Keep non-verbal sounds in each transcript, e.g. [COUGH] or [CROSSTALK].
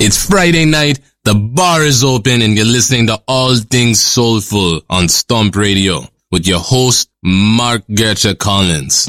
It's Friday night, the bar is open, and you're listening to All Things Soulful on Stomp Radio with your host, Mark Gertrude Collins.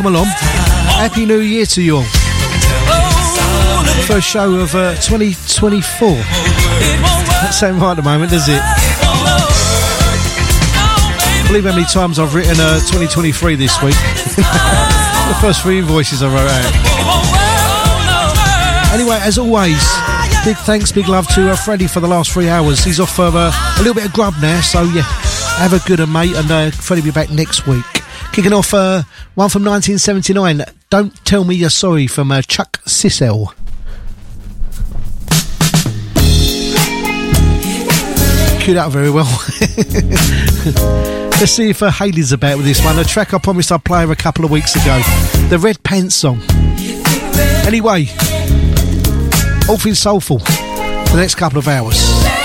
Welcome along. Happy New Year to you all. First show of uh, 2024. That sound right at the moment, does it? Believe how many times I've written uh, 2023 this week. [LAUGHS] the first three invoices I wrote out. Anyway, as always, big thanks, big love to uh, Freddie for the last three hours. He's off for uh, a little bit of grub now, so yeah, have a good one, mate, and uh, Freddie will be back next week. Kicking off uh, one from 1979, Don't Tell Me You're Sorry from uh, Chuck Cissel. Queued out very well. [LAUGHS] Let's see if uh, Haley's about with this one. A track I promised I'd play her a couple of weeks ago. The Red Pants song. Anyway, all things soulful for the next couple of hours.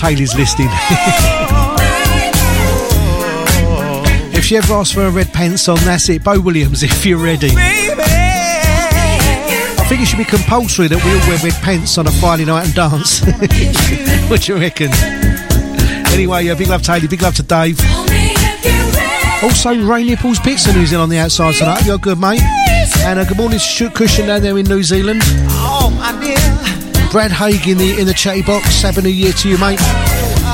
Haley's listening. if she ever asks for a red pants on, that's it. Beau Williams, if you're ready. I think it should be compulsory that we all wear red pants on a Friday night and dance. [LAUGHS] what do you reckon? Anyway, uh, big love to Haley, big love to Dave. Also, Ray Nipples Pitson, who's in on the outside tonight. You're good, mate. And uh, good morning to Cushion down there in New Zealand. Brad Haig in the in the chatty box. Happy New Year to you, mate.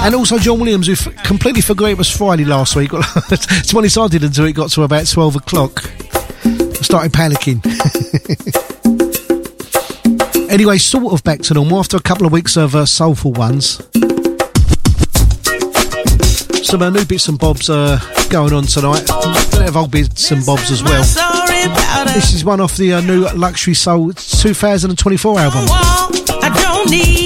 And also John Williams, who f- completely forgot it was Friday last week. [LAUGHS] it's when he started until it got to about 12 o'clock. I started panicking. [LAUGHS] anyway, sort of back to normal after a couple of weeks of uh, soulful ones. Some uh, new bits and bobs uh, going on tonight. A bit of old bits and bobs as well. This is one off the uh, new Luxury Soul 2024 album. Need.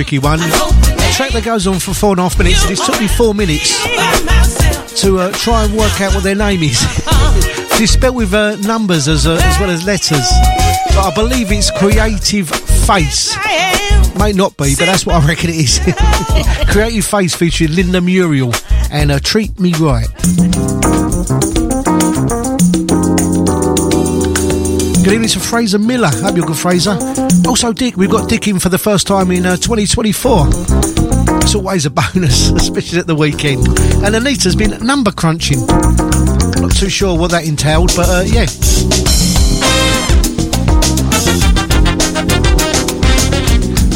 Tricky one. A track that goes on for four and a half minutes, and it took me four minutes to uh, try and work out what their name is. [LAUGHS] it's spelled with uh, numbers as, uh, as well as letters. But I believe it's Creative Face. May not be, but that's what I reckon it is. [LAUGHS] Creative Face featuring Linda Muriel and uh, Treat Me Right. Good evening to Fraser Miller. Hope you're good, Fraser. Also, Dick, we've got Dick in for the first time in uh, 2024. It's always a [LAUGHS] bonus, especially at the weekend. And Anita's been number crunching. Not too sure what that entailed, but uh, yeah.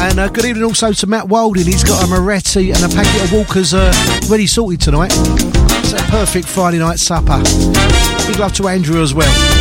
And uh, good evening also to Matt Wilding. He's got a Moretti and a packet of Walkers uh, ready sorted tonight. It's a perfect Friday night supper. Big love to Andrew as well.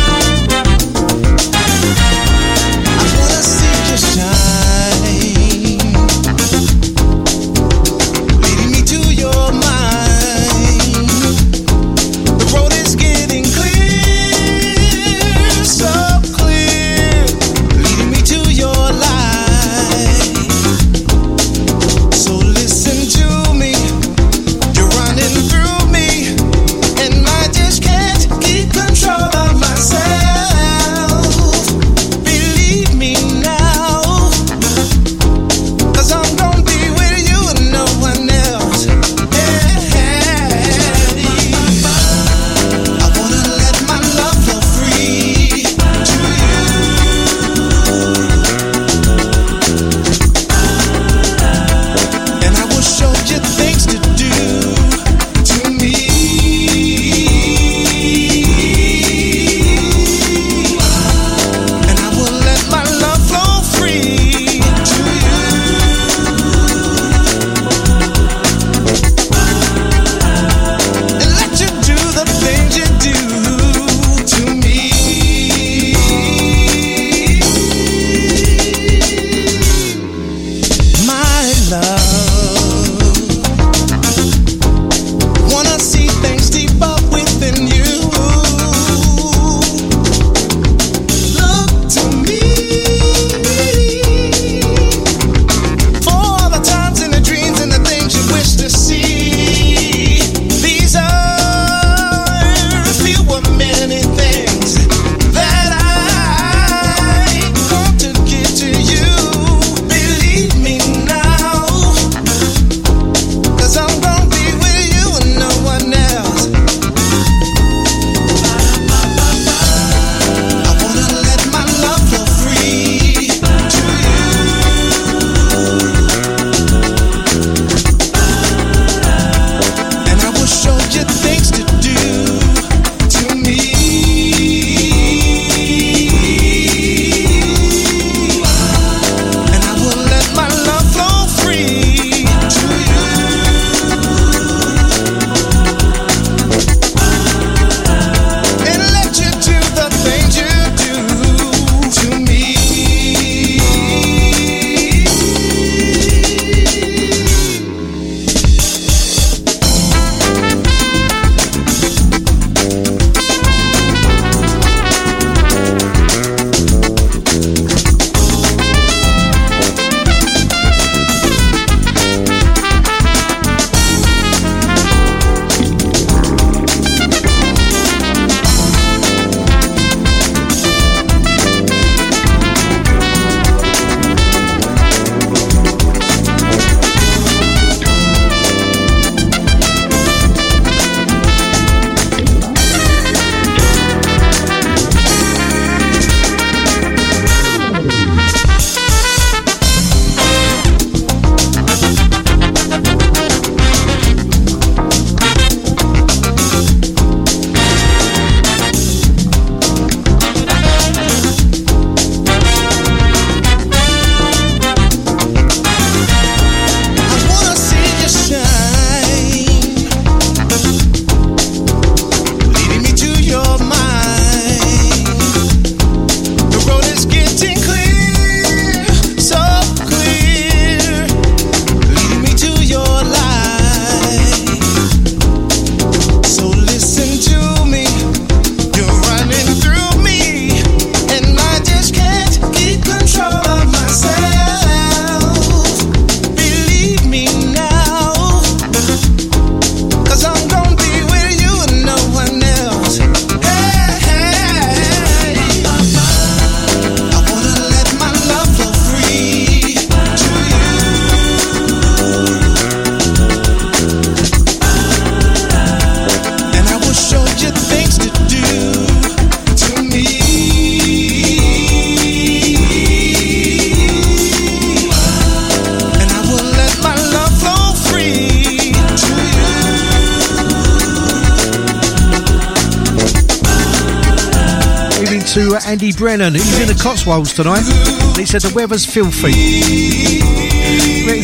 Brennan. He's in the Cotswolds tonight. And he said the weather's filthy.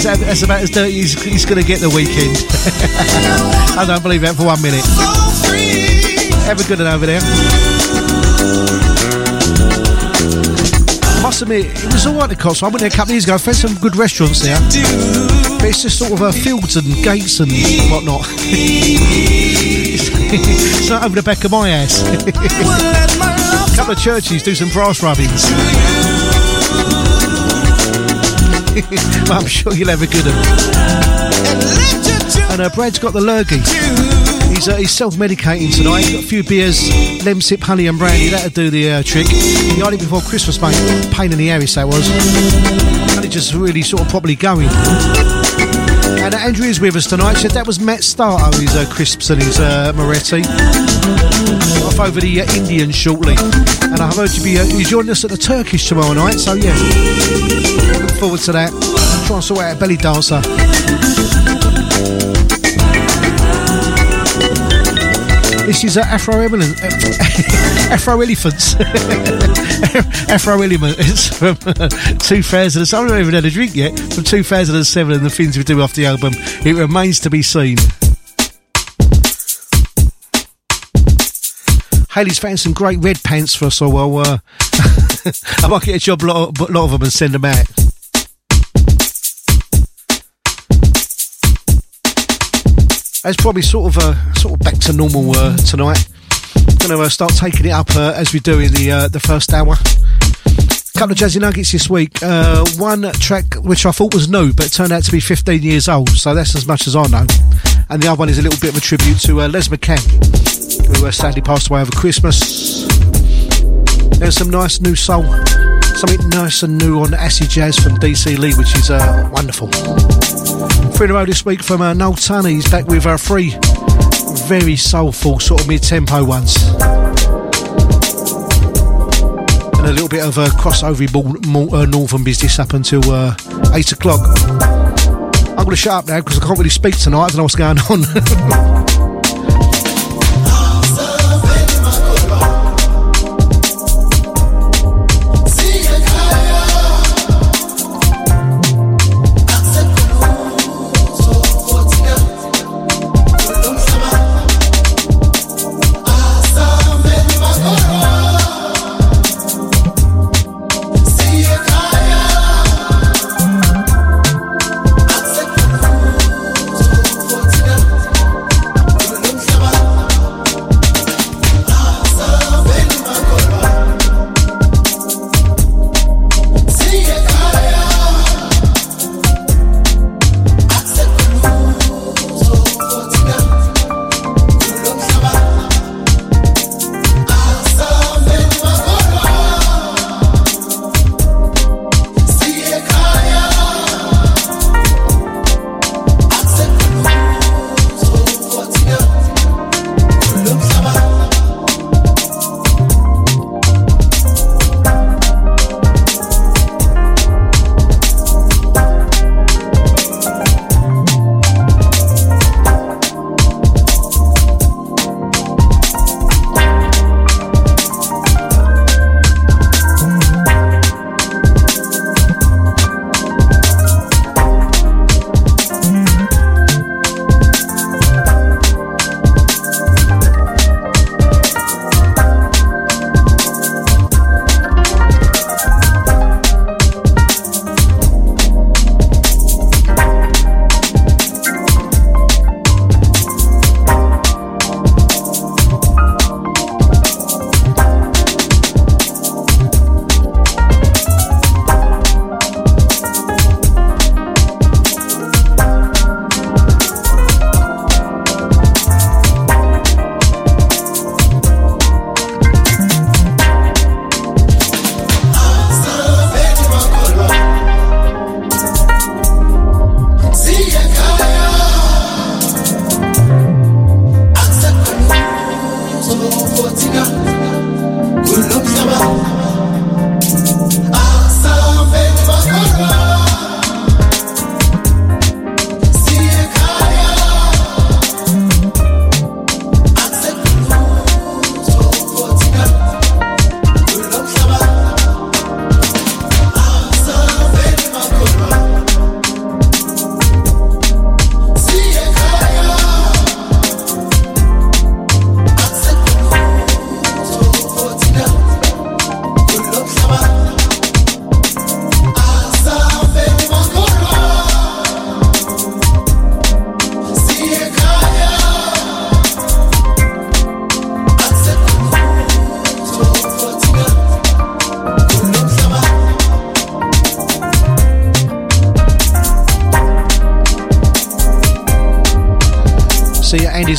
That's about as dirty as he's going to get the weekend. [LAUGHS] I don't believe that for one minute. Have a good one over there. I must admit, it was alright the Cotswolds. I went there a couple of years ago. I found some good restaurants there. But it's just sort of uh, fields and gates and whatnot. [LAUGHS] [LAUGHS] not over the of my ass. a couple of churches do some brass rubbings. [LAUGHS] I'm sure you'll have a good one. And uh, Brad's got the lurgy. He's, uh, he's self-medicating tonight. He's got a few beers, lemsip, honey and brandy. That'll do the uh, trick. He had it before Christmas, mate. Pain in the ass, that was. And it just really sort of probably going. And Andrew is with us tonight. Said that was Matt Starter, his uh, crisps and his uh, Moretti. Off over the uh, Indian shortly. And I heard you be uh, joining us at the Turkish tomorrow night. So yeah, look forward to that. Try and sort out a belly dancer. This is uh, Afro Eminent, Afro [LAUGHS] Elephants, [LAUGHS] [LAUGHS] Afro Elements from uh, 2000. I haven't even had a drink yet from 2007 and the things we do off the album. It remains to be seen. Haley's found some great red pants for us, so well, uh, [LAUGHS] I might get a job, lot, of, lot of them, and send them out. It's probably sort of uh, sort of back to normal uh, tonight. Going to uh, start taking it up uh, as we do in the uh, the first hour. A couple of jazzy nuggets this week. Uh, one track which I thought was new, but turned out to be 15 years old, so that's as much as I know. And the other one is a little bit of a tribute to Les McCann, who sadly passed away over Christmas. There's some nice new soul, something nice and new on acid jazz from Dee C Lee, which is wonderful. Three in a row this week from uh, Noel Tunney. He's back with uh, three very soulful, sort of mid-tempo ones. And a little bit of a crossover uh, northern business up until uh, 8 o'clock. I'm going to shut up now because I can't really speak tonight. I don't know what's going on. [LAUGHS]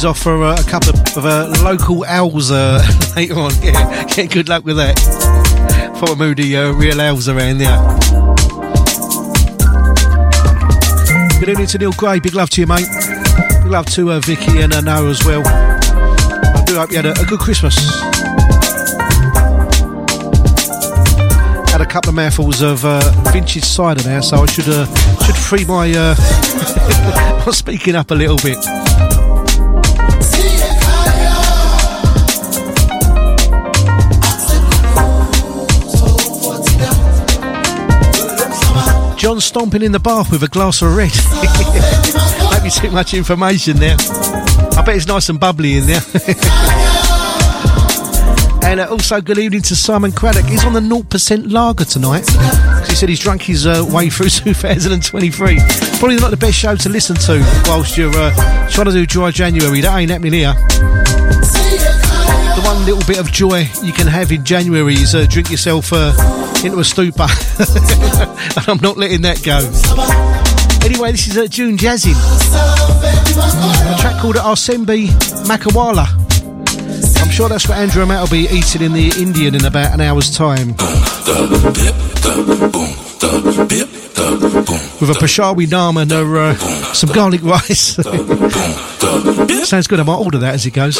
Andy's off for uh, a couple of, of uh, local owls [LAUGHS] uh, later on. Yeah, yeah, good luck with that. For moody uh, real owls around there. Good evening to Neil Gray. Big love to you, mate. Big love to uh, Vicky and uh, Noah as well. I do hope you had a, a good Christmas. Had a couple of mouthfuls of uh, vintage cider now, so I should should free [LAUGHS] my speaking up a little bit. John stomping in the bath with a glass of red. Might be too much information there. I bet it's nice and bubbly in there. [LAUGHS] and uh, also, good evening to Simon Craddock. He's on the 0% lager tonight. He said he's drunk his uh, way through [LAUGHS] 2023. Probably not the best show to listen to whilst you're uh, trying to do dry January. That ain't happening here. The one little bit of joy you can have in January is uh, drink yourself uh, into a stupor. [LAUGHS] and I'm not letting that go. Anyway, this is uh, June Jazzin. A track called Asambeni Makholwa. I'm sure that's what Andrew Matt will be eating in the Indian in about an hour's time. With a Peshawari naan and uh, some garlic rice. [LAUGHS] Sounds good. I might order that as it goes.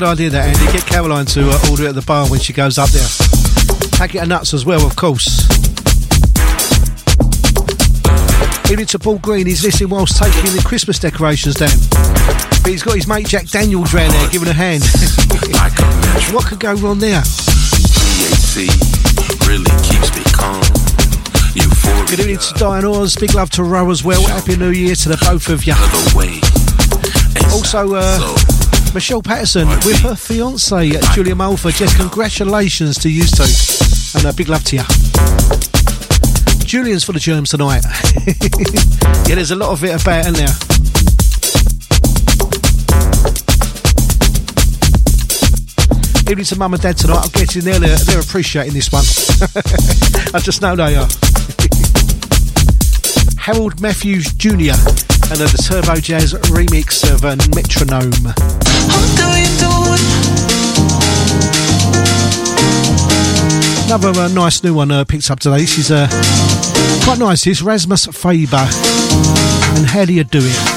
good idea, that Andy. Get Caroline to uh, order it at the bar when she goes up there. Packet of nuts as well, of course. Evening to Paul Green. He's listening whilst taking the Christmas decorations down. But he's got his mate Jack Daniels round there giving a hand. [LAUGHS] what could go wrong there? really keeps me calm. Good evening to Diane Oars. Big love to Row as well. Happy New Year to the both of you. Also, uh, Michelle Patterson with her fiance Julia Mulford. Just congratulations to you two. And a big love to you. Julian's for the germs tonight. [LAUGHS] yeah, there's a lot of it about in there. Evening to mum and dad tonight. I'm getting there. They're, they're appreciating this one. [LAUGHS] I just know they are. [LAUGHS] Harold Matthews Jr. and uh, the Turbojazz remix of uh, Metronome. Another uh, nice new one uh, picked up today. She's uh, quite nice. It's Rasmus Faber. And how do you do it?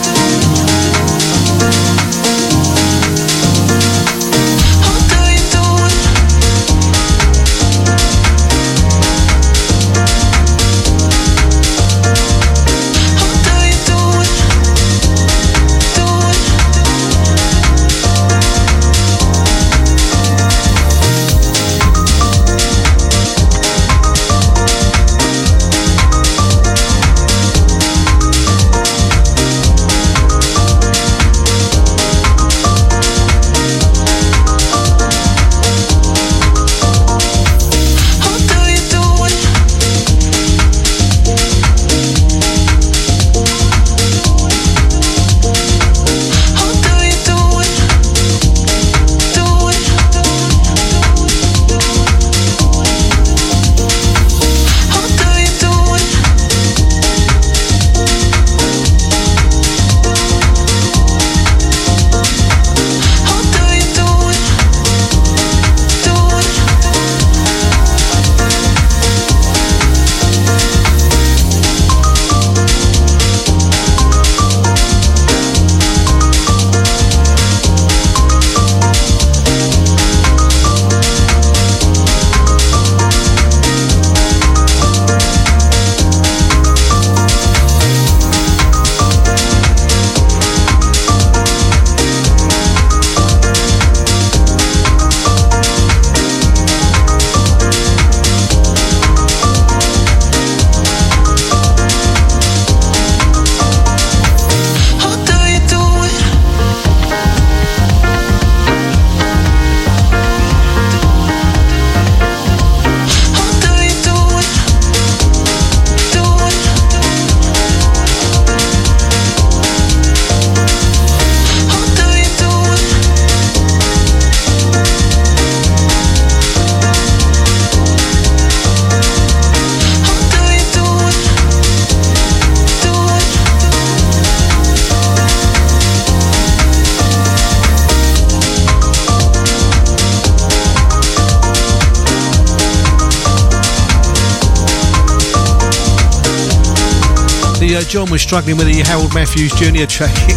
Struggling with the Harold Matthews Jr. track. [LAUGHS]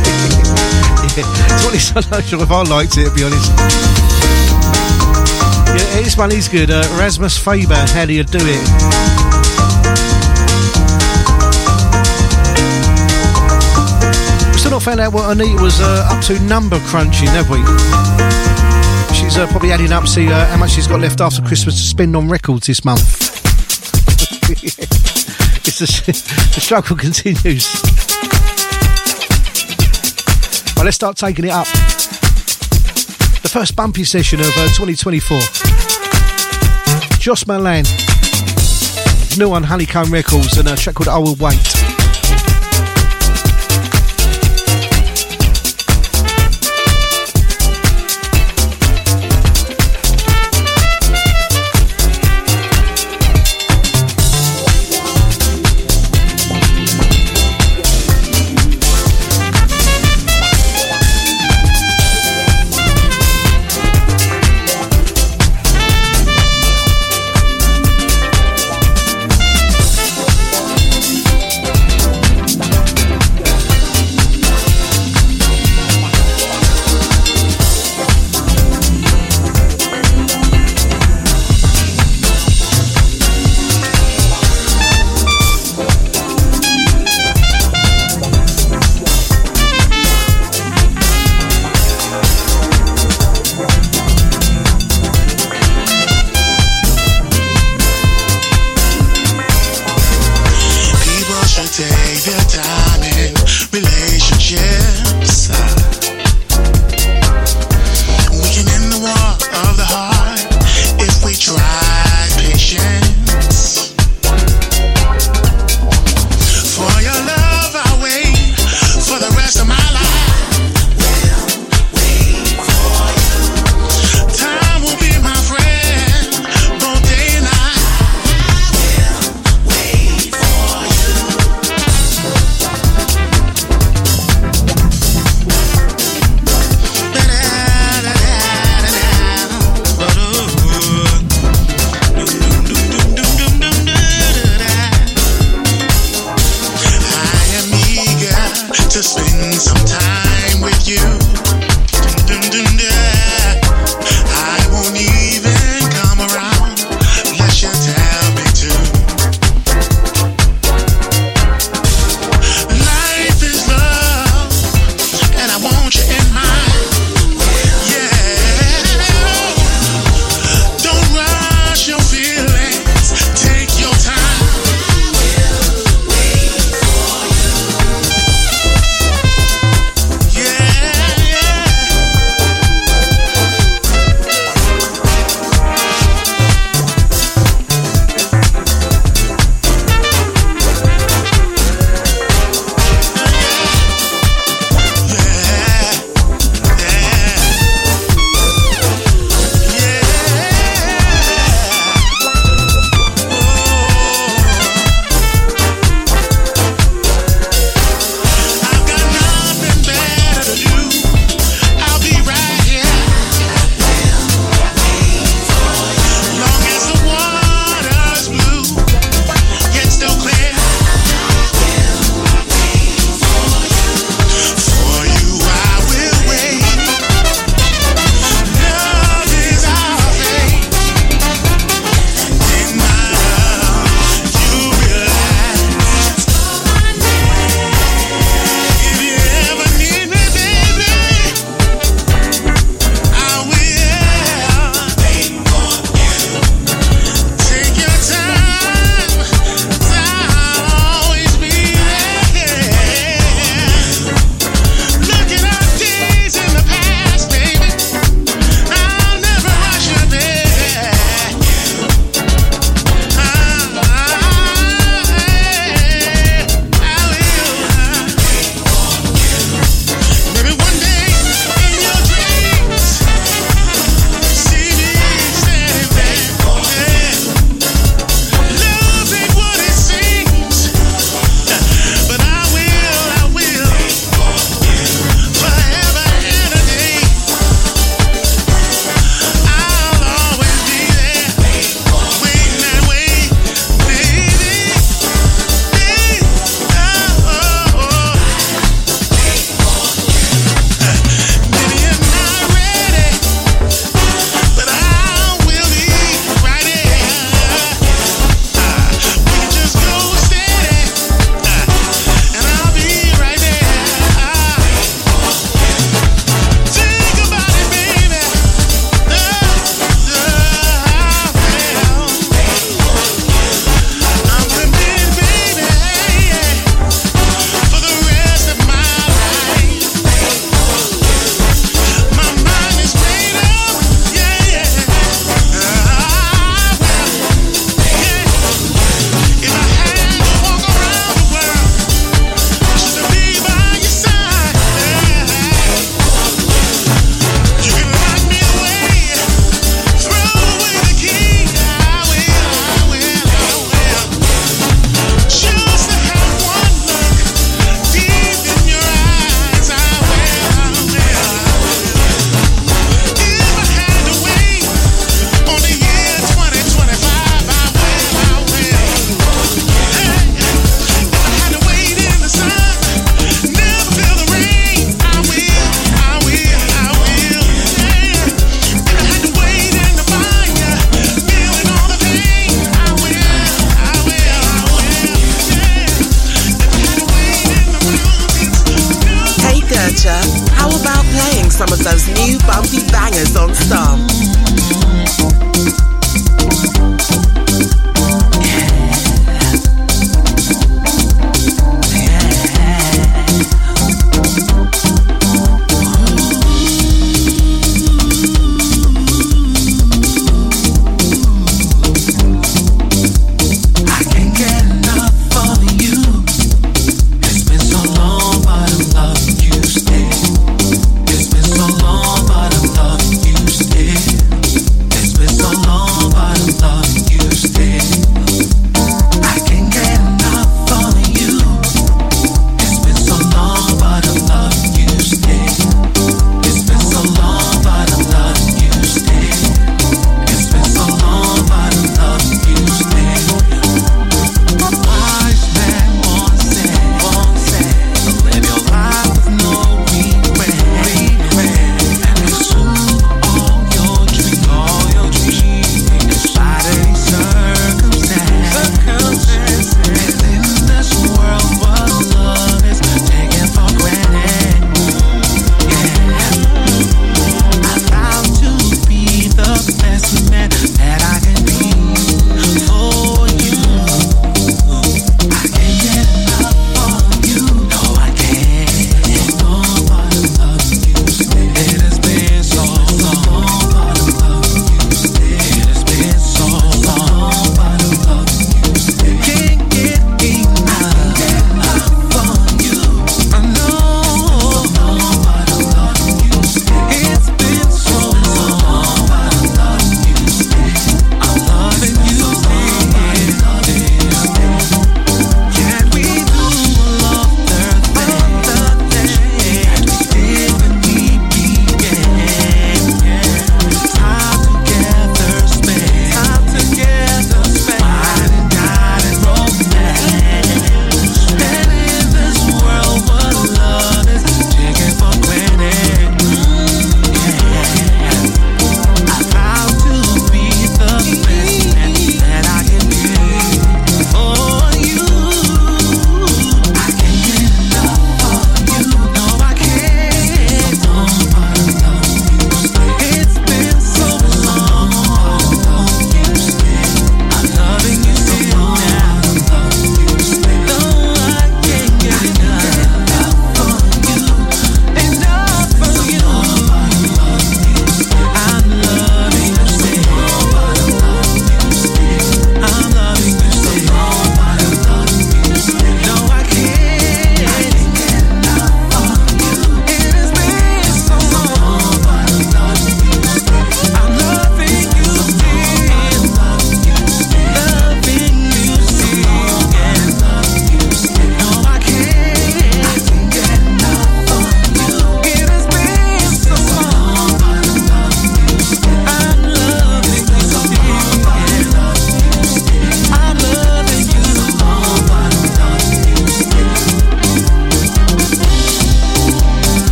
yeah, [LAUGHS] one I'm not sure if I liked it, to be honest. Yeah, this one is good. Uh, Rasmus Faber, how do you do it? Still not found out what Anita was uh, up to number crunching, have we? She's uh, probably adding up, see uh, how much she's got left after Christmas to spend on records this month. The, the struggle [LAUGHS] continues. Well, let's start taking it up. The first bumpy session of uh, 2024. Josh Milan, new on Honeycomb Records, and a track called I Will Wait.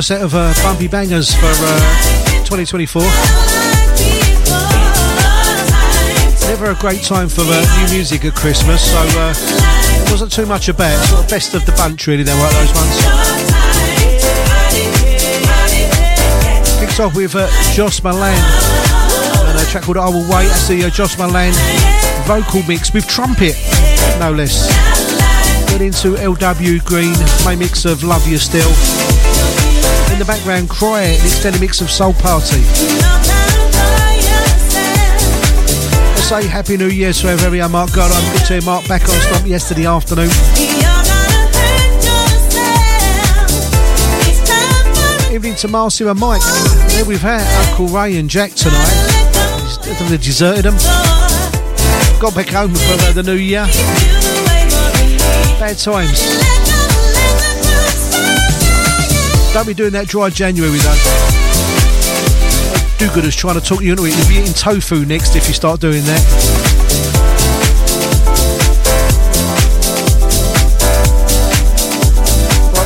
First set of uh, bumpy bangers for uh, 2024. Never a great time for uh, new music at Christmas, so uh, it wasn't too much about. Sort of best of the bunch, really. They were those ones. Kicks off with uh, Josh Milan and a track called "I Will Wait." That's the uh, Josh Milan vocal mix with trumpet, no less. Get into Earl W. Green, my mix of Love You Still. The background, KRY, an extended mix of Soul Party. Let's say Happy New Year to our very own Mark God. I'm good to Mark back on Stomp yesterday afternoon. Evening to Marcy and Mike. There we've had Uncle Ray and Jack tonight. They deserted them. Got back home for the new year. Bad times. Don't be doing that dry January though. Do good as trying to talk you into it. You'll be eating tofu next if you start doing that.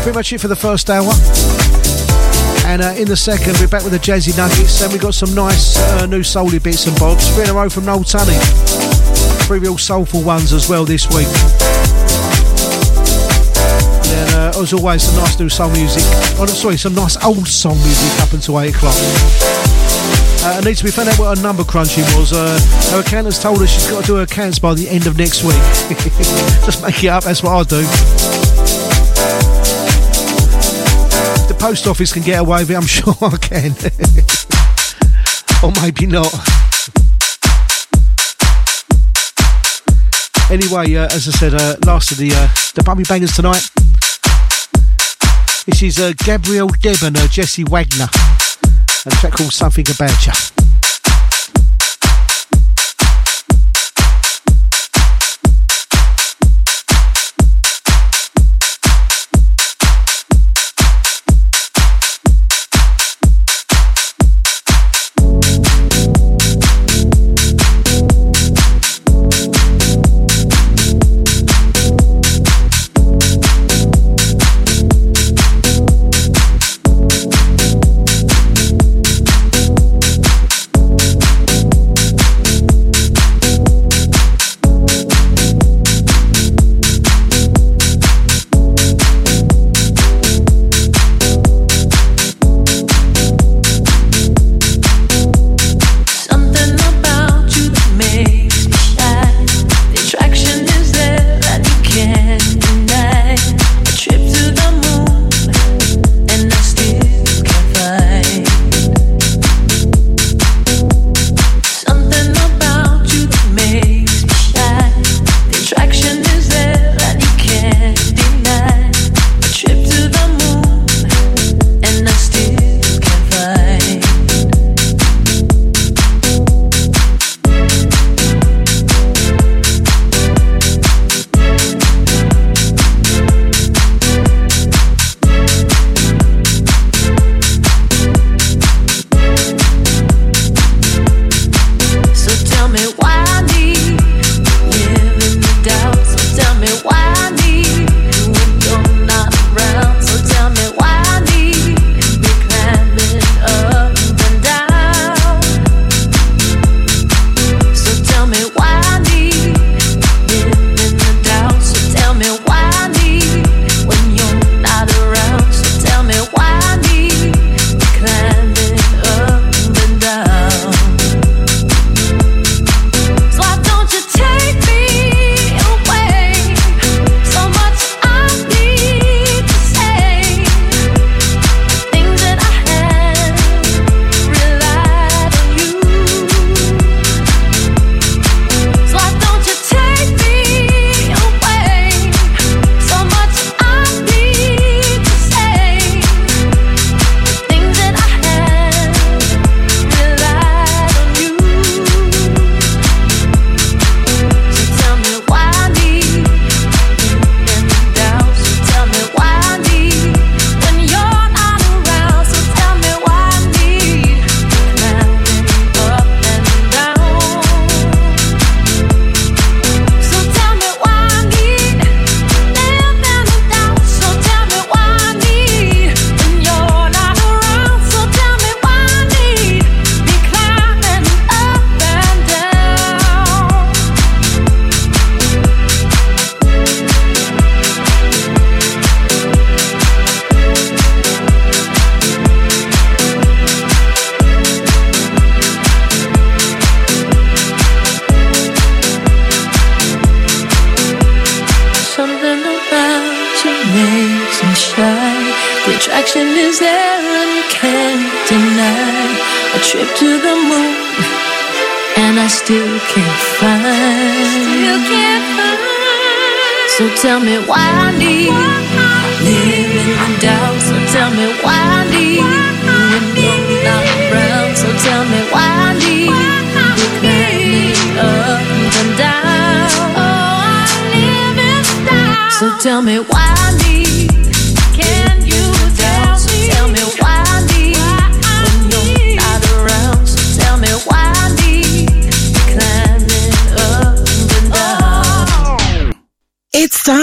Pretty much it for the first hour. And uh, in the second, we're back with the Jazzy Nuggets, and we've got some nice uh, new soul bits and bobs. Three in a row from Noel Tunney. Three real soulful ones as well this week. As always, some nice new soul music. Oh, sorry, some nice old soul music up until 8 o'clock. Uh, Anita, we found out what her number crunching was. Uh, her accountant's told her she's got to do her accounts by the end of next week. [LAUGHS] Just make it up, that's what I do. If the post office can get away with it, I'm [LAUGHS] sure I can. [LAUGHS] or maybe not. Anyway, uh, as I said, uh, last of the uh, the bummy bangers tonight. This is uh, Gabriel Deb and uh, Jessie Wagner, and a track called Something About You.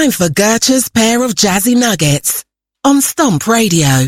time for Gertrude's pair of jazzy nuggets on Stomp Radio.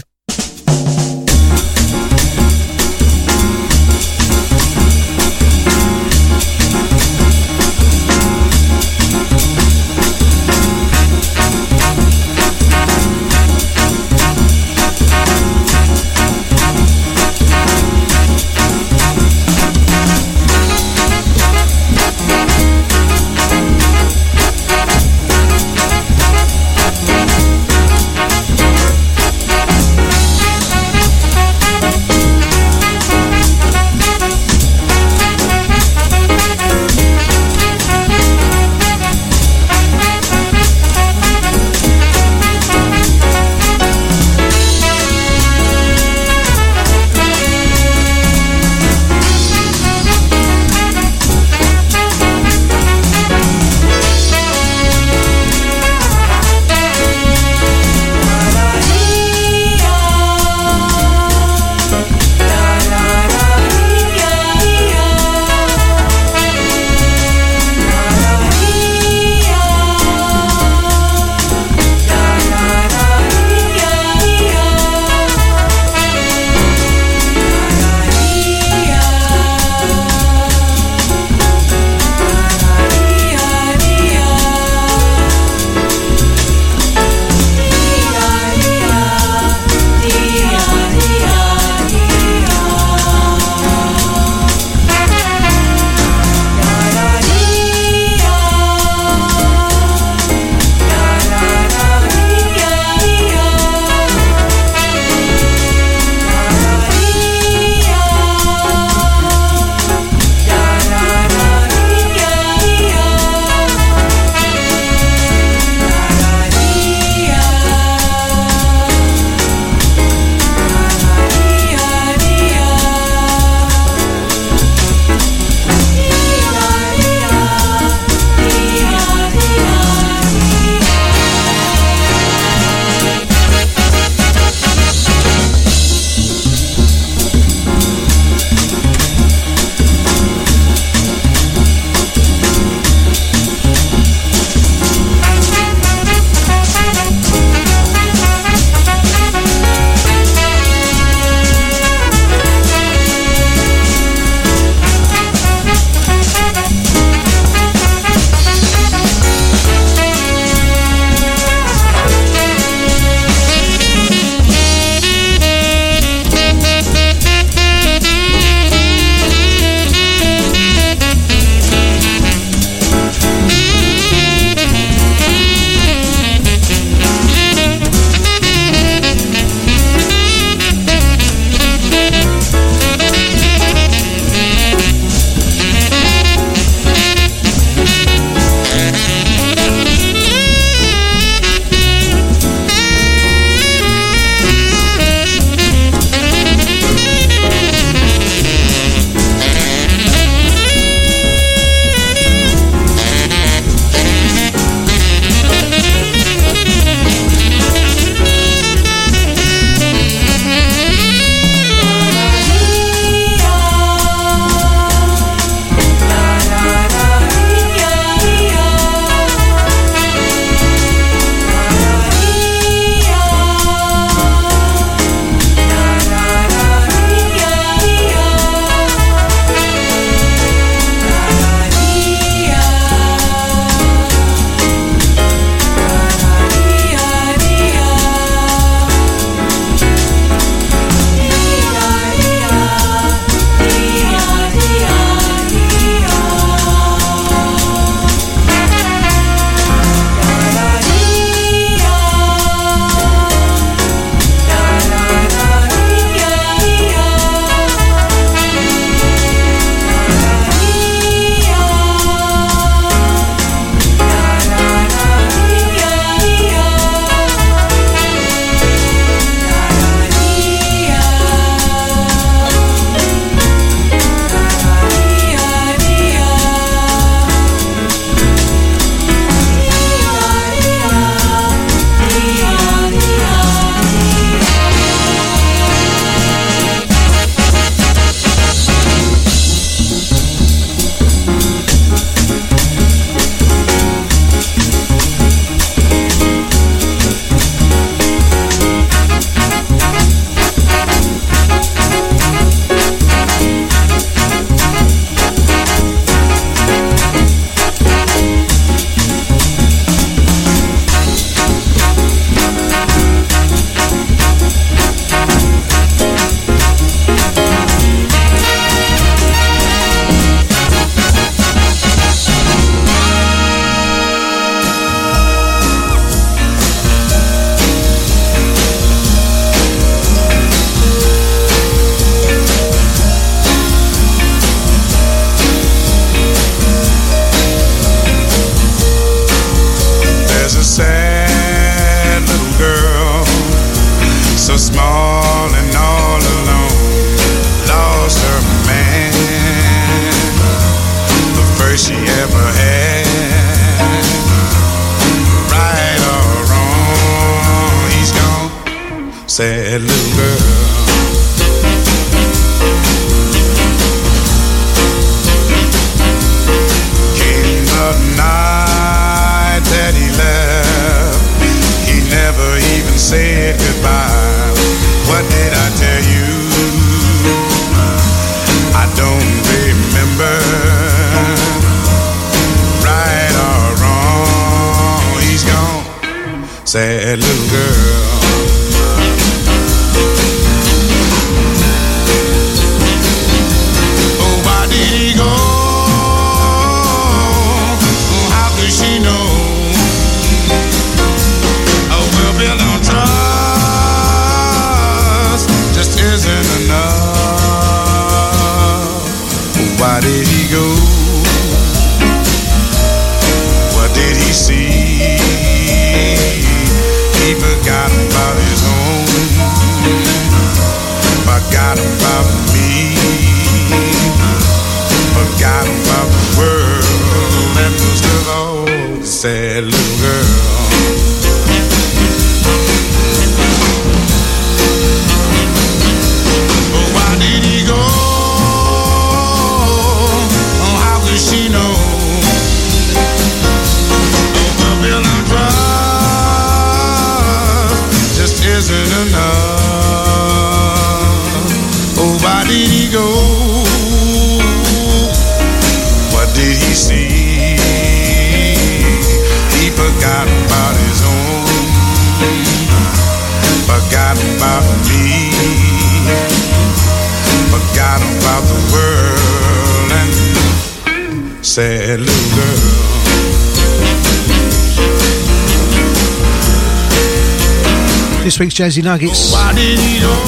This week's Jazzy Nuggets.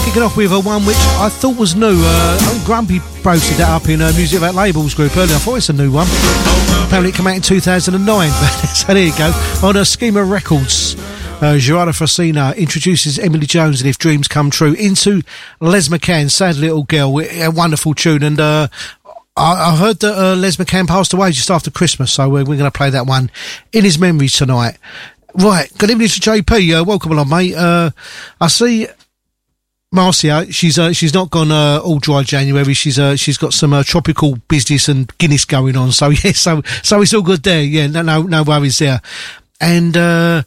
Kicking off with a one which I thought was new. Uh, I Grumpy posted that up in a Music About Labels group earlier. I thought it's a new one. Apparently it came out in 2009. so [LAUGHS] there you go. On a Schema Records. Uh, Gerardo introduces Emily Jones and If Dreams Come True into Les McCann, Sad Little Girl, a wonderful tune. And uh, I, I heard that uh, Les McCann passed away just after Christmas, so we're, we're going to play that one in his memory tonight. Right, good evening to JP. Uh, welcome along, mate. Uh, I see Marcia, she's uh, she's not gone uh, all dry January. She's uh, she's got some uh, tropical business and Guinness going on. So [LAUGHS] yeah, so so it's all good there. Yeah, no no no worries there. And uh,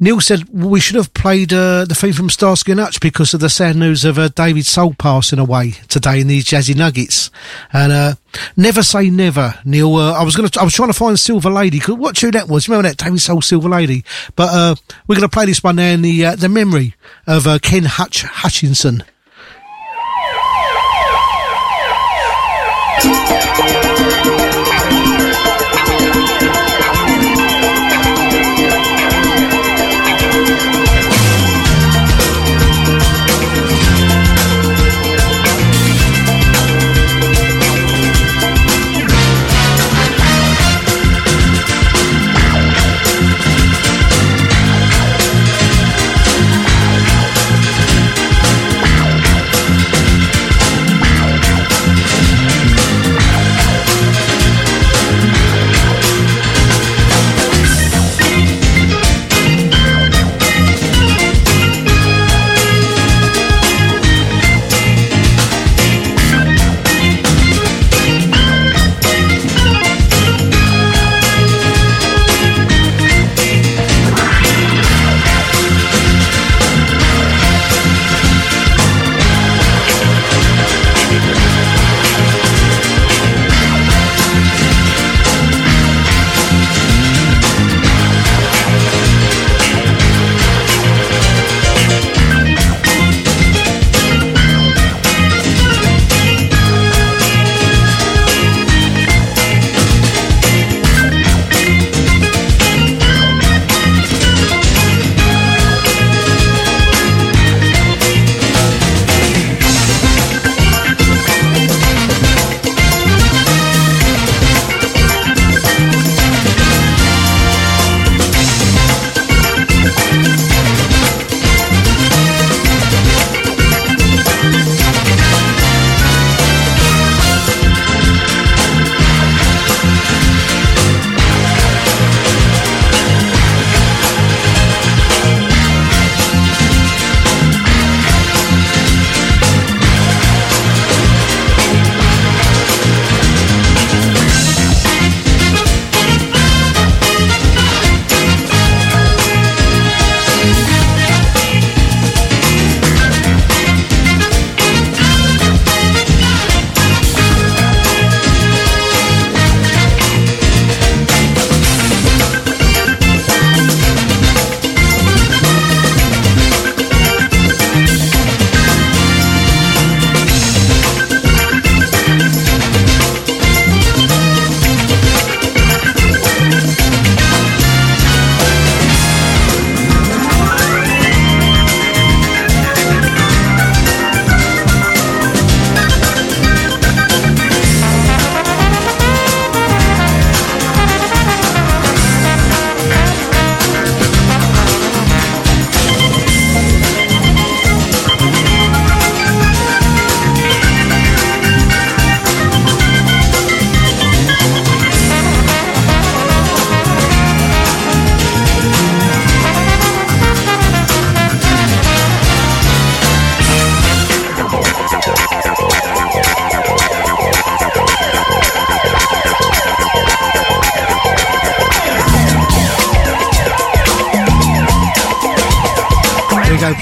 Neil said we should have played uh, the theme from Starsky and Hutch because of the sad news of uh, David Soul passing away today in these Jazzy Nuggets. And uh, never say never, Neil. Uh, I was gonna, I was trying to find Silver Lady. Cause What tune that was? Remember that David Soul Silver Lady? But uh, we're gonna play this one now in the uh, the memory of Ken Hutch Hutchinson.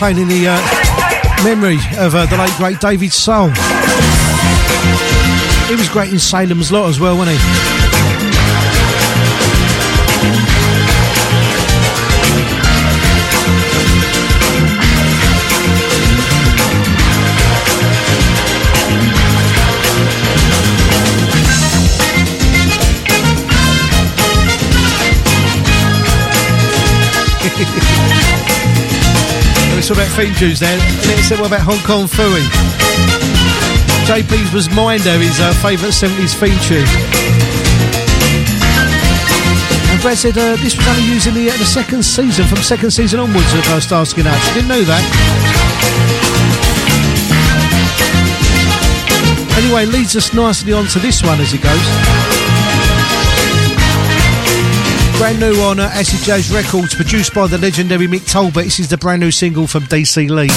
Playing in the uh, memory of uh, the late great David Soul. He was great in Salem's Lot as well, wasn't he? Theme tunes then. And then said, what about Hong Kong Phooey? JP's was Minder, his uh, favourite 70s theme tune. And Brett said uh, this was only used in the, uh, the second season, from second season onwards of uh, Starsky and Hutch. Didn't know that. Anyway, leads us nicely on to this one as it goes. Brand new on uh, Acid Jazz Records, produced by the legendary Mick Talbot. This is the brand new single from Dee C Lee.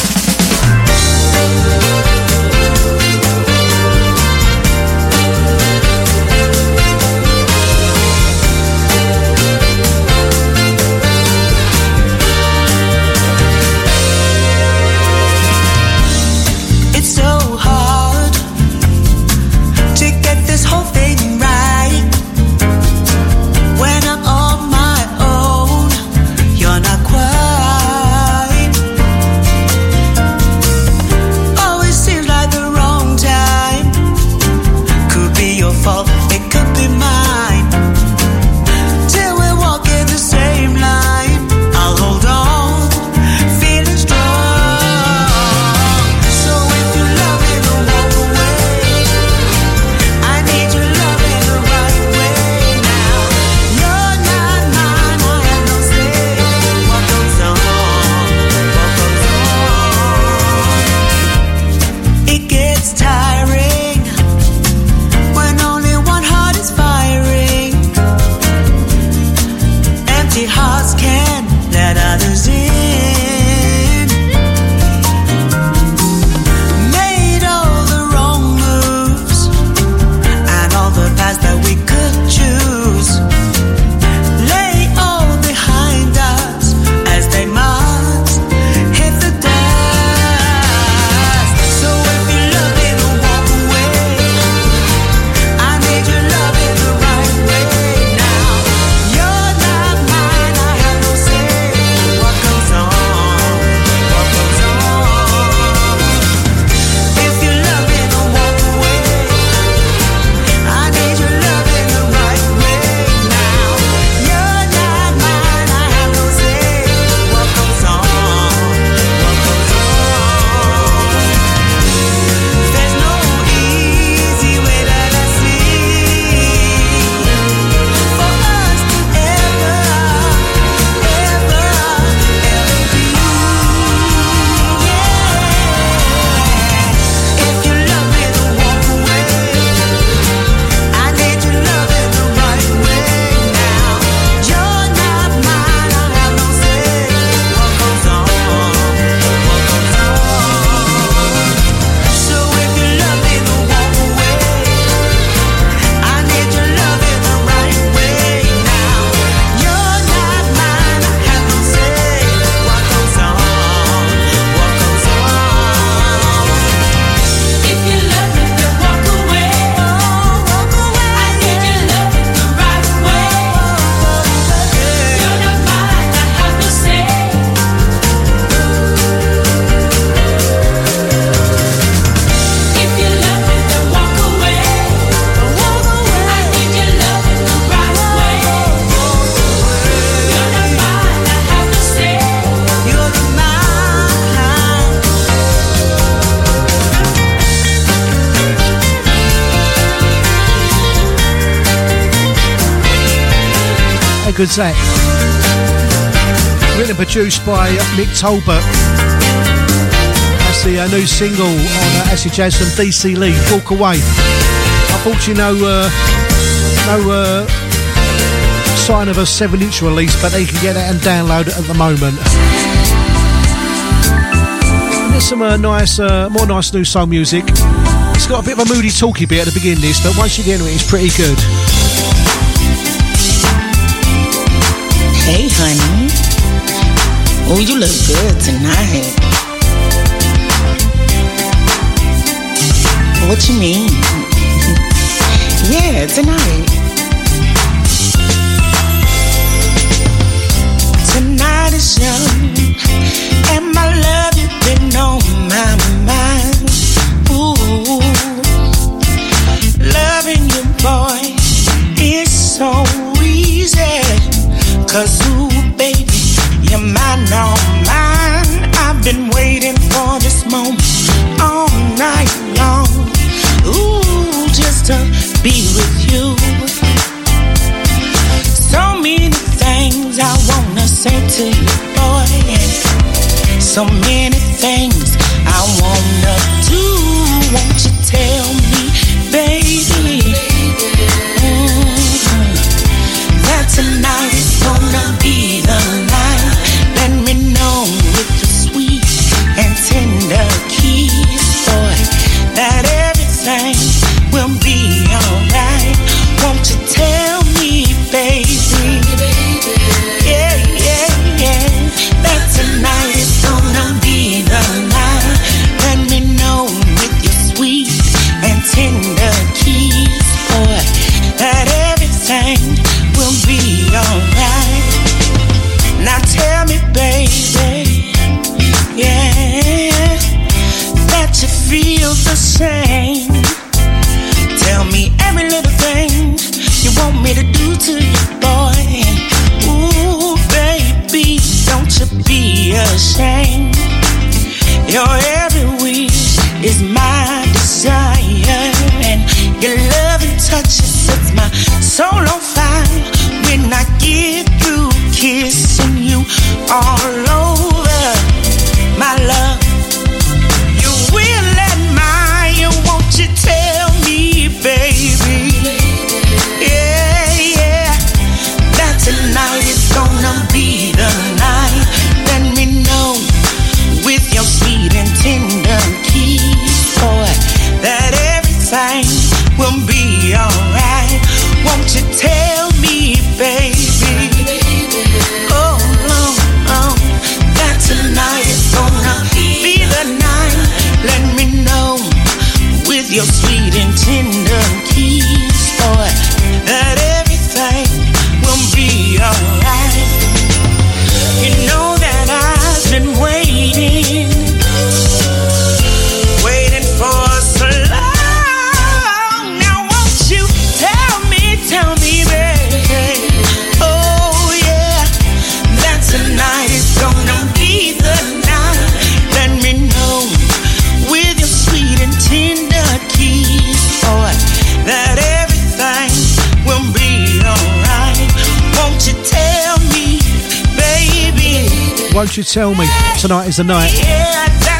By Mick Talbot. That's the uh, new single on uh, Acid Jazz from Dee C Lee, Walk Away. Unfortunately, no, uh, no uh, sign of a 7 inch release, but they can get it and download it at the moment. there's some uh, nice, uh, more nice new soul music. It's got a bit of a moody talky bit at the beginning, this, but once you get into it, it's pretty good. Hey, honey. Oh, you look good tonight. What you mean? yeah, tonight. Tonight is young, and my love you've been on my mind. Ooh, loving you, boy, is so easy. Cause ooh, mine, all mine. I've been waiting for this moment all night long. Ooh, just to be with you. So many things I wanna say to you, boy. So many things I wanna do. Won't you tell me, baby? Mhm. That tonight is gonna Your eh. Won't you tell me? Tonight is the night.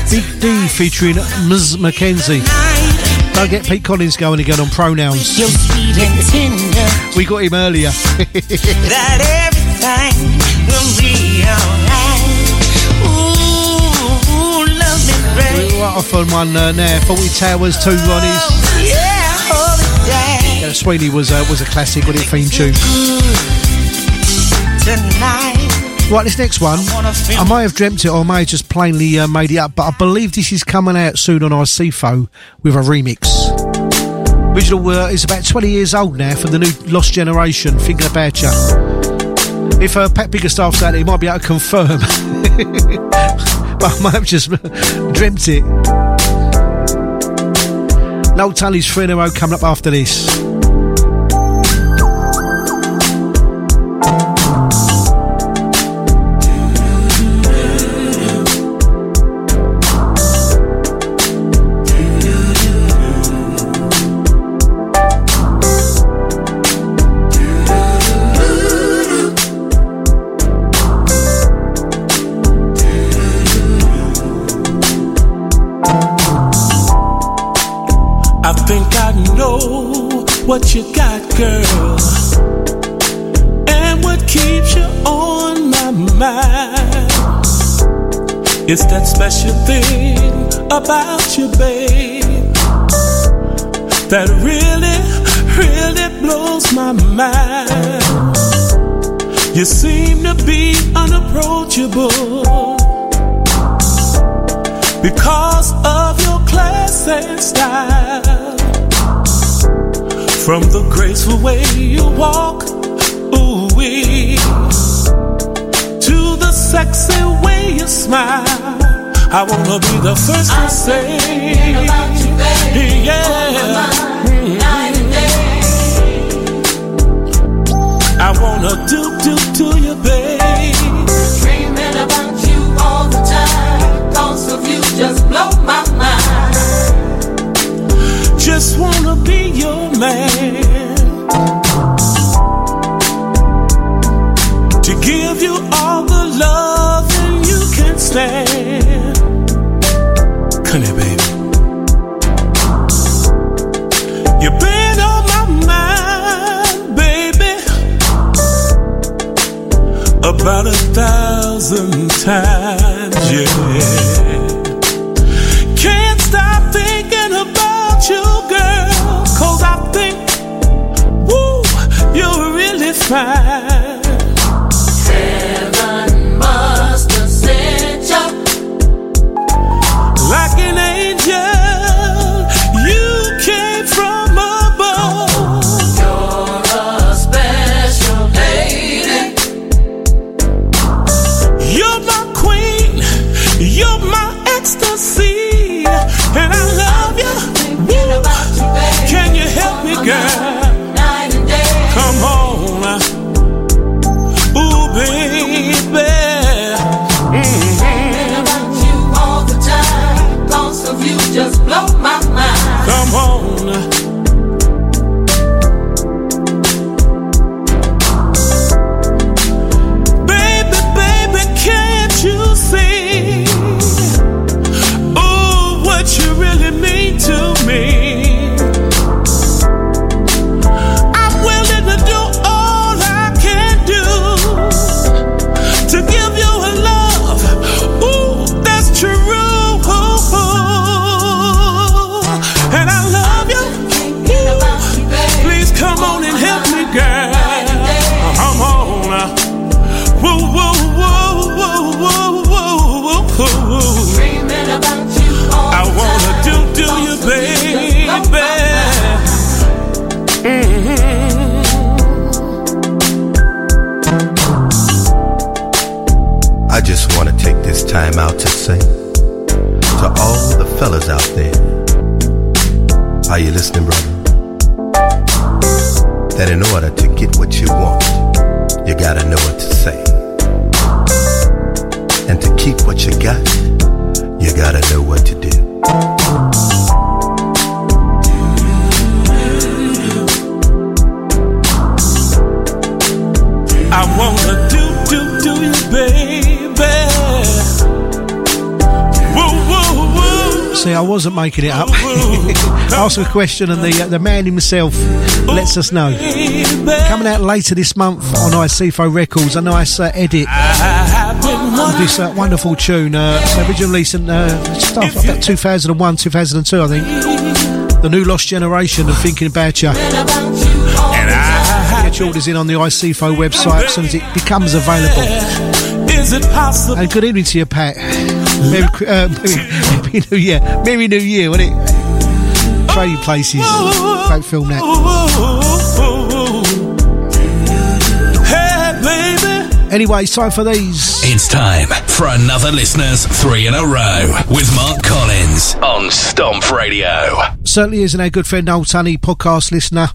Big G featuring Ms. Mickenzie. night. Don't get Pete Collins going again on pronouns. You're sweet and tender. We got him earlier. [LAUGHS] that everything will be alright. Ooh, love me, baby. right off on one uh, now. Fawlty Towers, two Ronnies. Yeah, hold it down Yeah, Sweeney was, uh, was a classic with it theme tune. Right, this next one, I may have dreamt it or I may have just plainly uh, made it up, but I believe this is coming out soon on ICFO with a remix. Original uh, is about 20 years old now from the new Lost Generation, Thinking About You. If uh, Pat Biggerstaff's out there, he might be able to confirm. [LAUGHS] but I might have just [LAUGHS] dreamt it. Noel Tunney's 3 in a row coming up after this. It's that special thing about you, babe, that really, really blows my mind. You seem to be unapproachable because of your class and style. From the graceful way you walk, ooh wee, to the sexy way you smile. I wanna be the first to say, yeah. I wanna do do do you, babe. Dreaming about you all the time. Thoughts of you just blow my mind. Just wanna be your man. To give you all the love can. Come here, baby. You've been on my mind, baby. About a thousand times, yeah. Can't stop thinking about you, girl. Cause I think, woo, you're really fine. Making it up. [LAUGHS] Ask a question, and the uh, the man himself lets us know. Coming out later this month on ICFO Records, a nice uh, edit of this uh, wonderful tune. Uh, originally released in uh, just about 2001, 2002, I think. The new Lost Generation of Thinking About You. Thinking about you all And the I Get your orders in on the ICFO website as soon as it becomes available. Is it possible? And good evening to you, Pat. Merry, Cri- uh, Merry, Merry New Year. Merry New Year, wasn't it? Trading Places. Great film, that. Hey. Anyway, it's time for these. It's time for another listener's three in a row with Mark Collins on Stomp Radio. certainly is, and our good friend Old Sunny, podcast listener,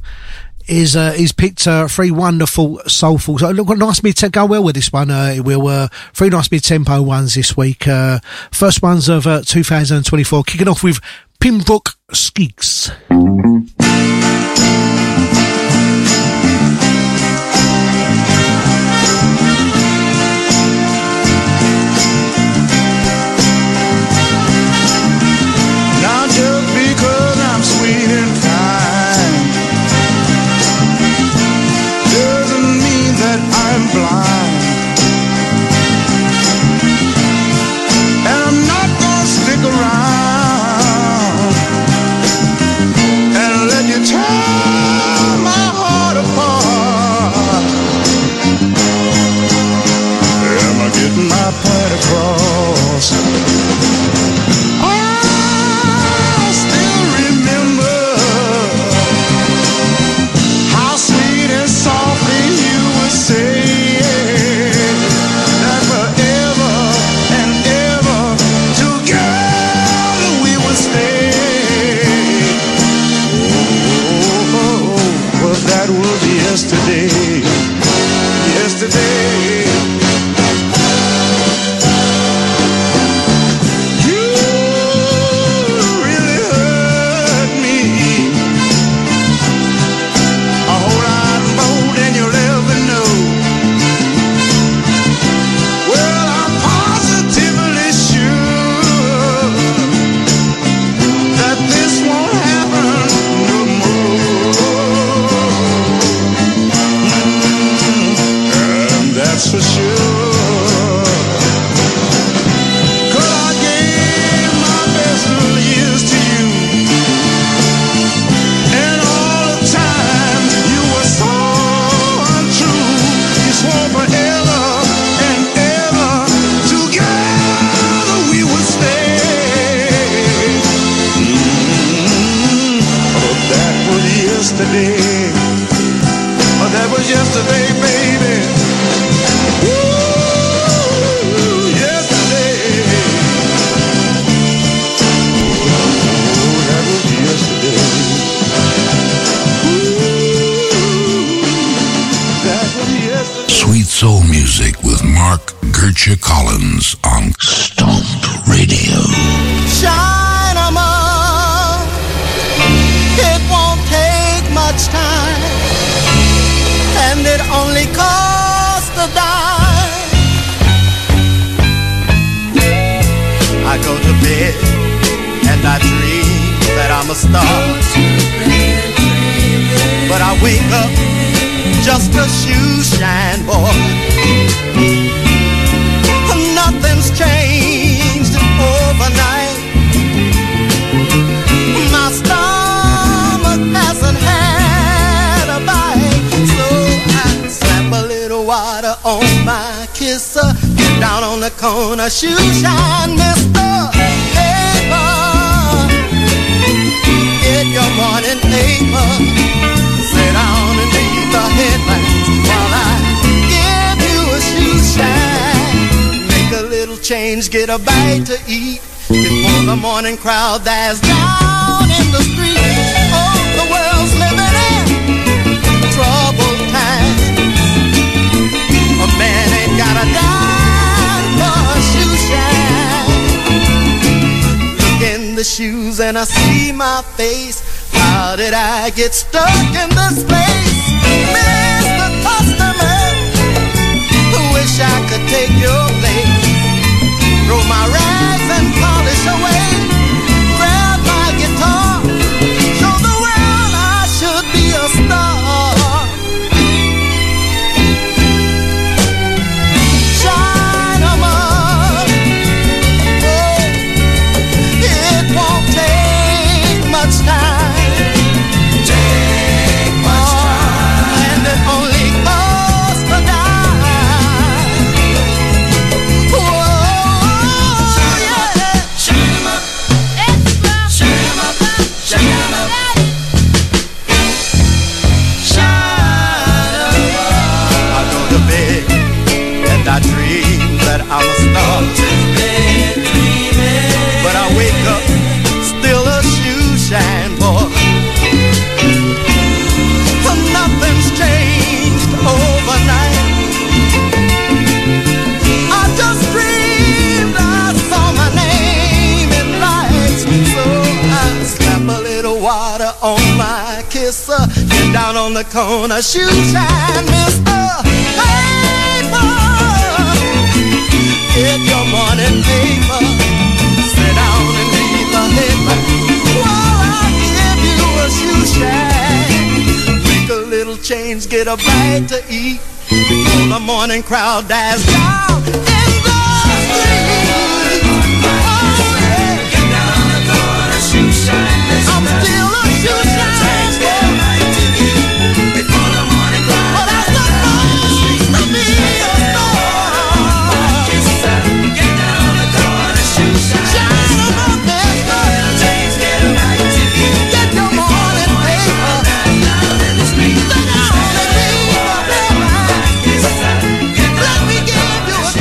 is uh, is picked uh, three wonderful, soulful. So look, nice mid tempo. Go well with this one. Uh, will uh, three nice mid tempo ones this week. Uh, first ones of uh, 2024. Kicking off with Primbrock Skiggs. my face. How did I get stuck in this place? the corner shoe shine, Mr. Paper. Get your morning paper. Sit down and read the paper. While I give you a shoe shine. Make a little change, get a bite to eat. Before the morning crowd dies down in the street.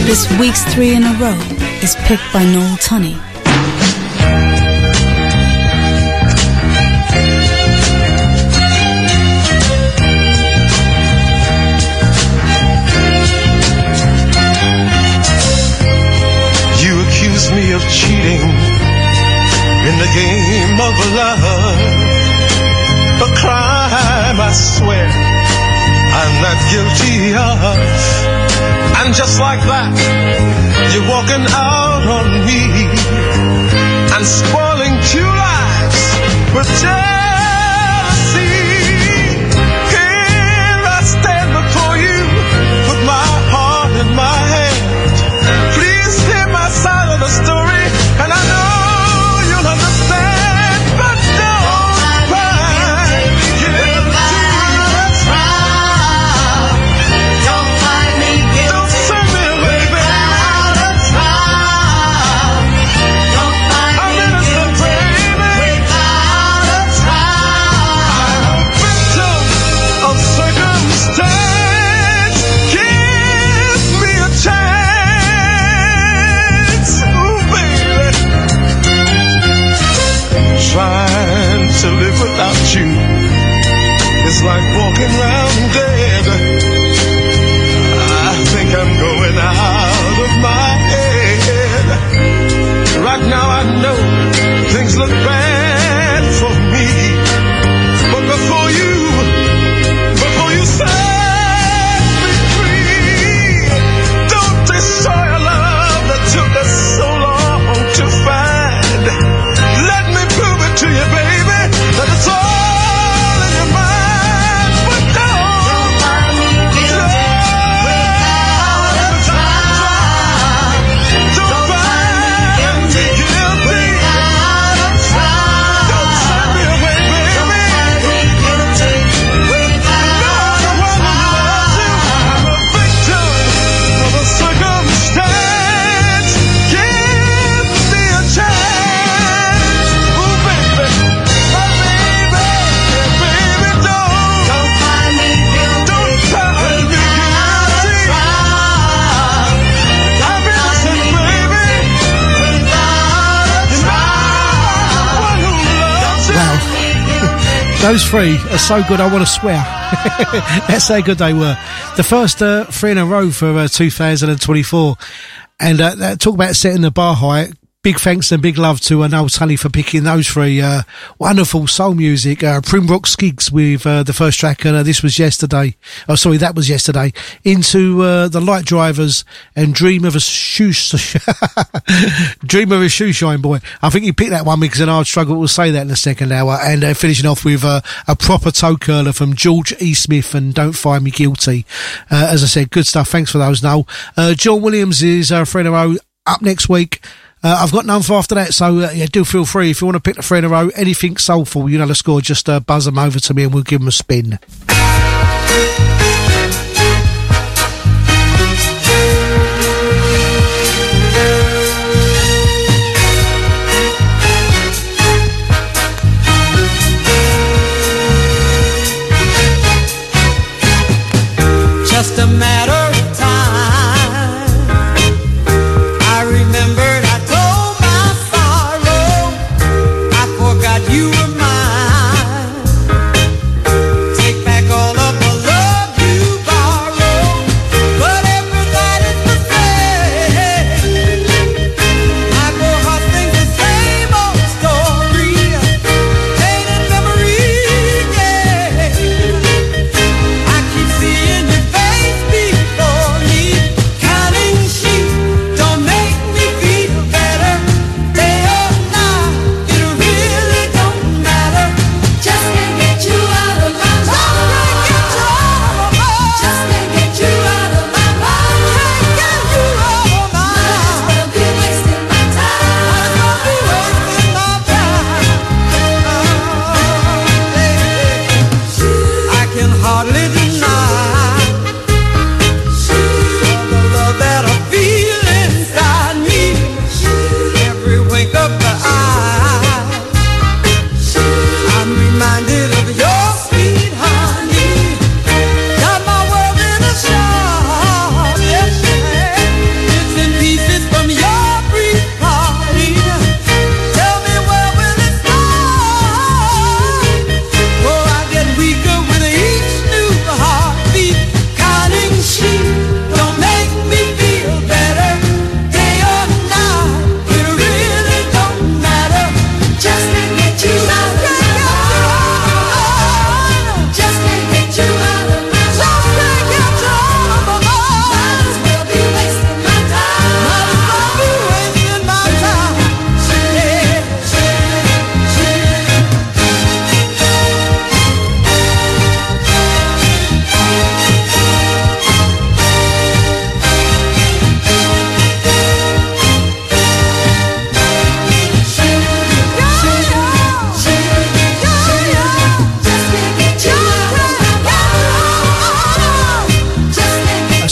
This week's three in a row is picked by Noel Tunney. You accuse me of cheating in the game of love, a crime, I swear guilty of. And just like that, you're walking out on me and spoiling two lives with. Is like walking round dead. I think I'm going out Those three are so good, I want to swear. [LAUGHS] That's how good they were. The first uh, three in a row for uh, 2024. And uh, talk about setting the bar high. Big thanks and big love to uh, Noel Tunney for picking those three. Uh, wonderful soul music. Uh, Primbrock Skiggs with uh, the first track, and uh, this was yesterday. Oh, sorry, that was yesterday. Into uh, the Light Drivers and Dream of a Shoe, [LAUGHS] Dream of a Shoe Shine Boy. I think you picked that one because I'd struggle to say that in the second hour. And uh, finishing off with a proper toe curler from George E. Smith and Don't Find Me Guilty. As I said, good stuff. Thanks for those, Noel. John Williams is uh, friend of row up next week. Uh, I've got none for after that, so uh, yeah, do feel free if you want to pick the three in a row. Anything soulful, you know the score. Just uh, buzz them over to me, and we'll give them a spin. Just a matter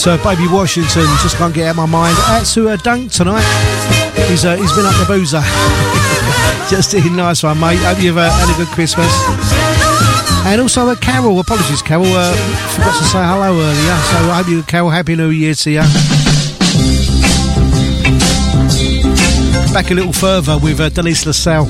That's uh, Baby Washington. Just can't get out of my mind. To uh, Dunk tonight. He's uh, he's been up the boozer. [LAUGHS] Just a nice one, mate. Hope you've uh, had a good Christmas. And also, uh, Carol, apologies, Carol, uh, forgot to say hello earlier. So I hope you, Carol, Happy New Year to you. Back a little further with uh, Denise LaSalle.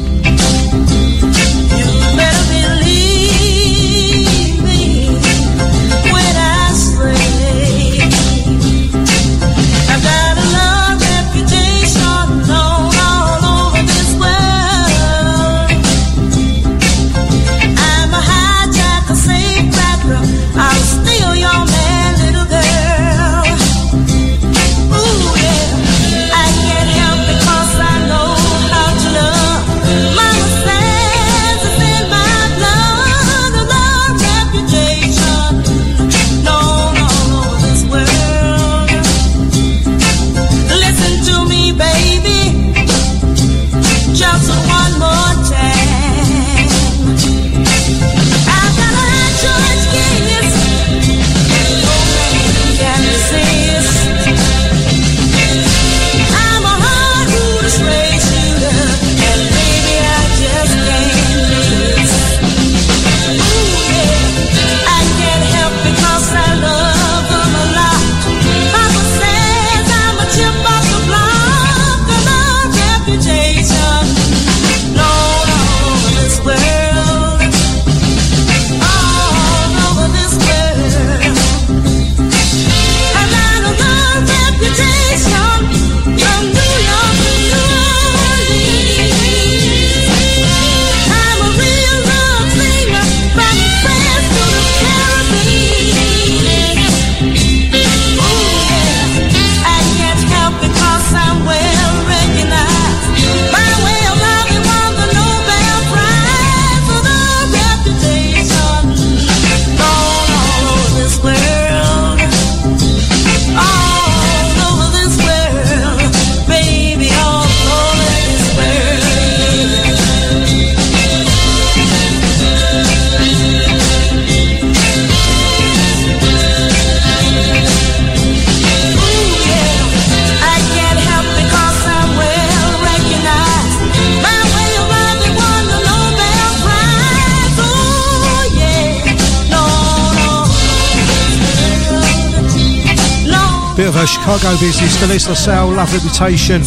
Chicago business, Denise LaSalle, Love Reputation.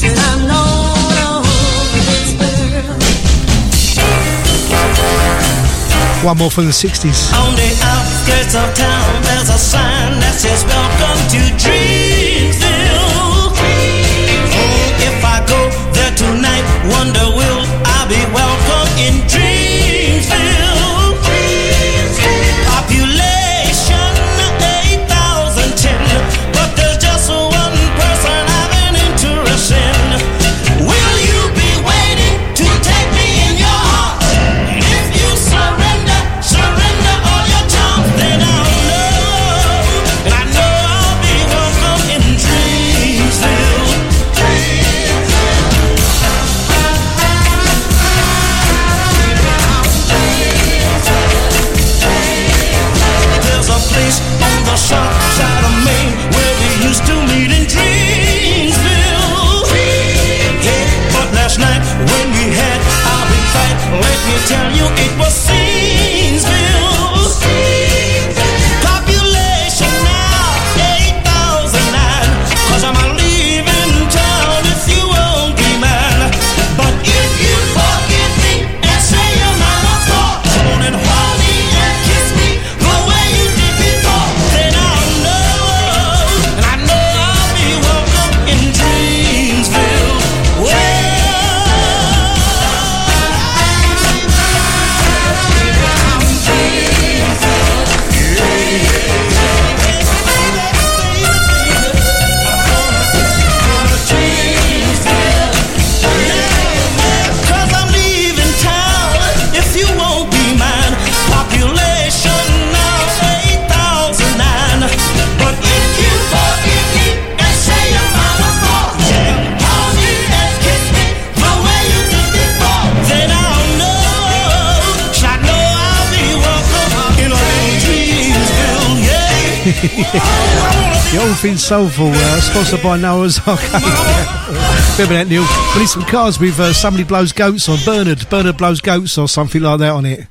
One more from the 60s. On the outskirts of town, there's a sign that says, Welcome to Dreamsville. [LAUGHS] the all thing soulful, uh, sponsored by Noah's Arcade. Remember that, Neil? We need some cards with uh, somebody blows goats on Bernard. Bernard blows goats or something like that on it.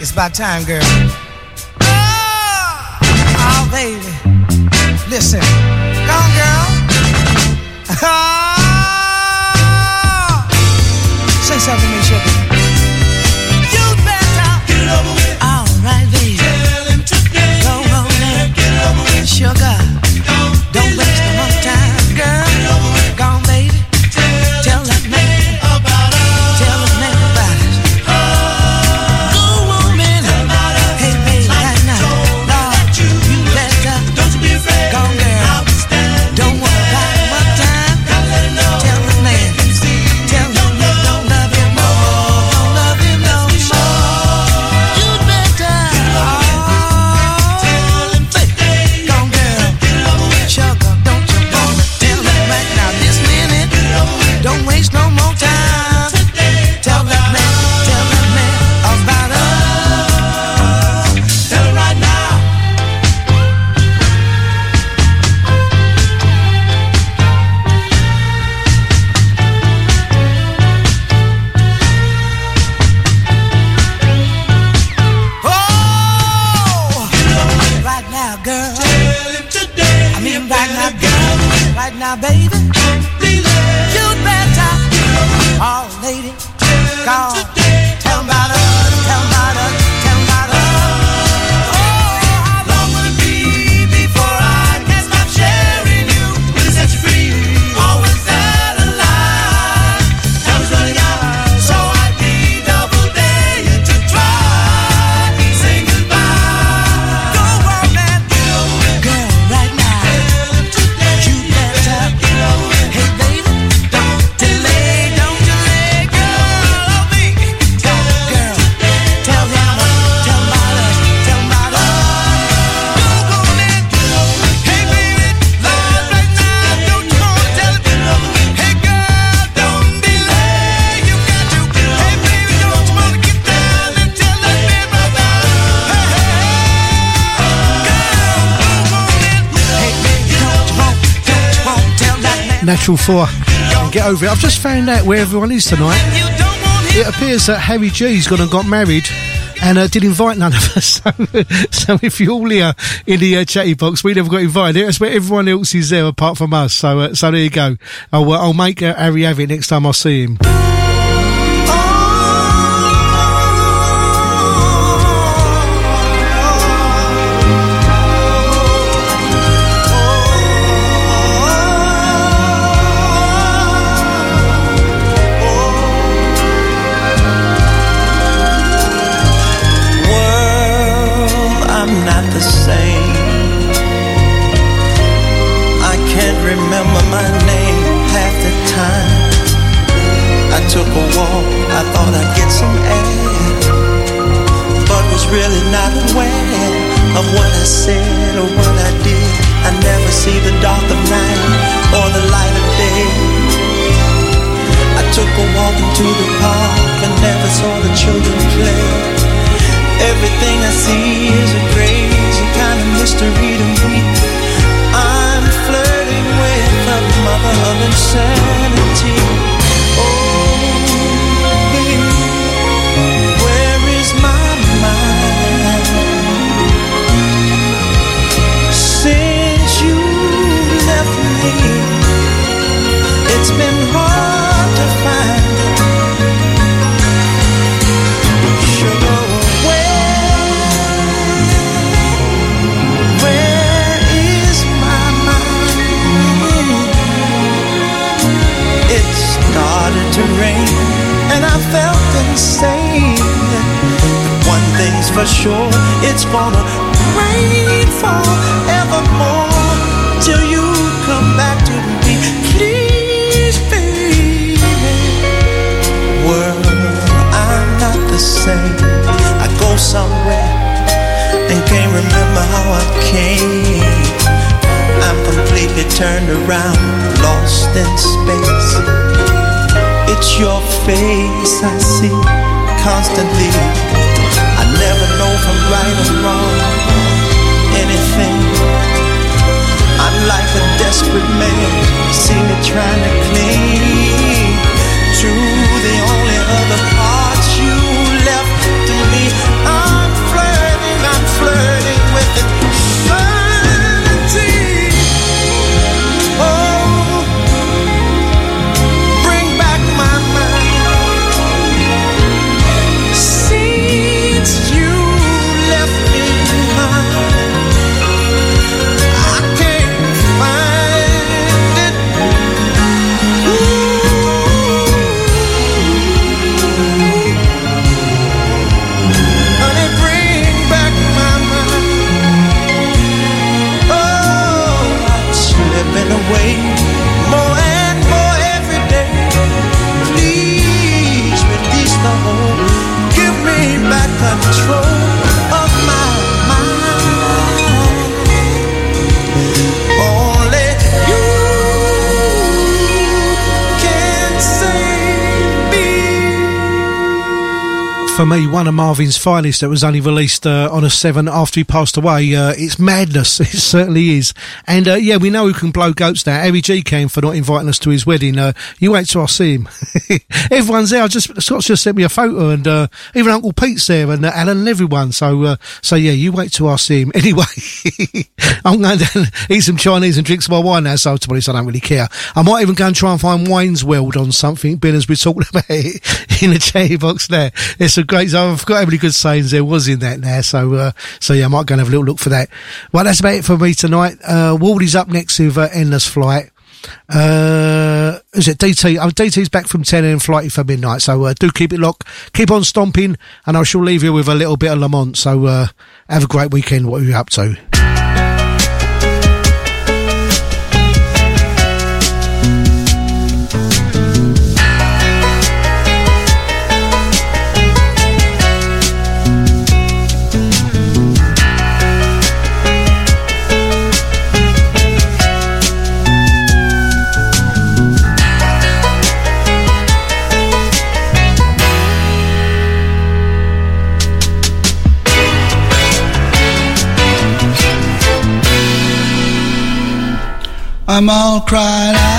It's about time, girl. Get over it. I've just found out where everyone is tonight. It appears that Harry G's gone and got married and uh, did invite none of us. [LAUGHS] so, so, if you're all here in the uh, chatty box, we never got invited. That's where everyone else is there apart from us. So uh, so there you go. I'll, uh, I'll make uh, Harry have it next time I see him. Turned around, lost in space. It's your face I see constantly. I never know if I'm right or wrong anything. I'm like a desperate man, see me trying to cling for me, one of Marvin's finest that was only released uh, on a 7 after he passed away. Uh, it's madness. [LAUGHS] It certainly is. And uh, yeah, we know who can blow goats now. Harry G came for not inviting us to his wedding. Uh, you wait till I see him. [LAUGHS] Everyone's there. I just, Scott's just sent me a photo and uh, even Uncle Pete's there and uh, Alan and everyone. So, so yeah, you wait till I see him. [LAUGHS] Anyway, I'm going to eat some Chinese and drink some wine now. So to be honest, I don't really care. I might even go and try and find Wayne's World on something. Ben has been talking about it in the cherry box there. It's a great, I forgot how many good sayings there was in that now. So, uh, so yeah, I might go and have a little look for that. Well, that's about it for me tonight. Uh, Waldy's up next with uh, Endless Flight. Uh, is it DT? Oh, DT's back from 10 and flighty for midnight. So, uh, do keep it locked. Keep on stomping and I shall leave you with a little bit of Lamont. So, uh, have a great weekend. What are you up to? I'm all cried out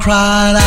cried.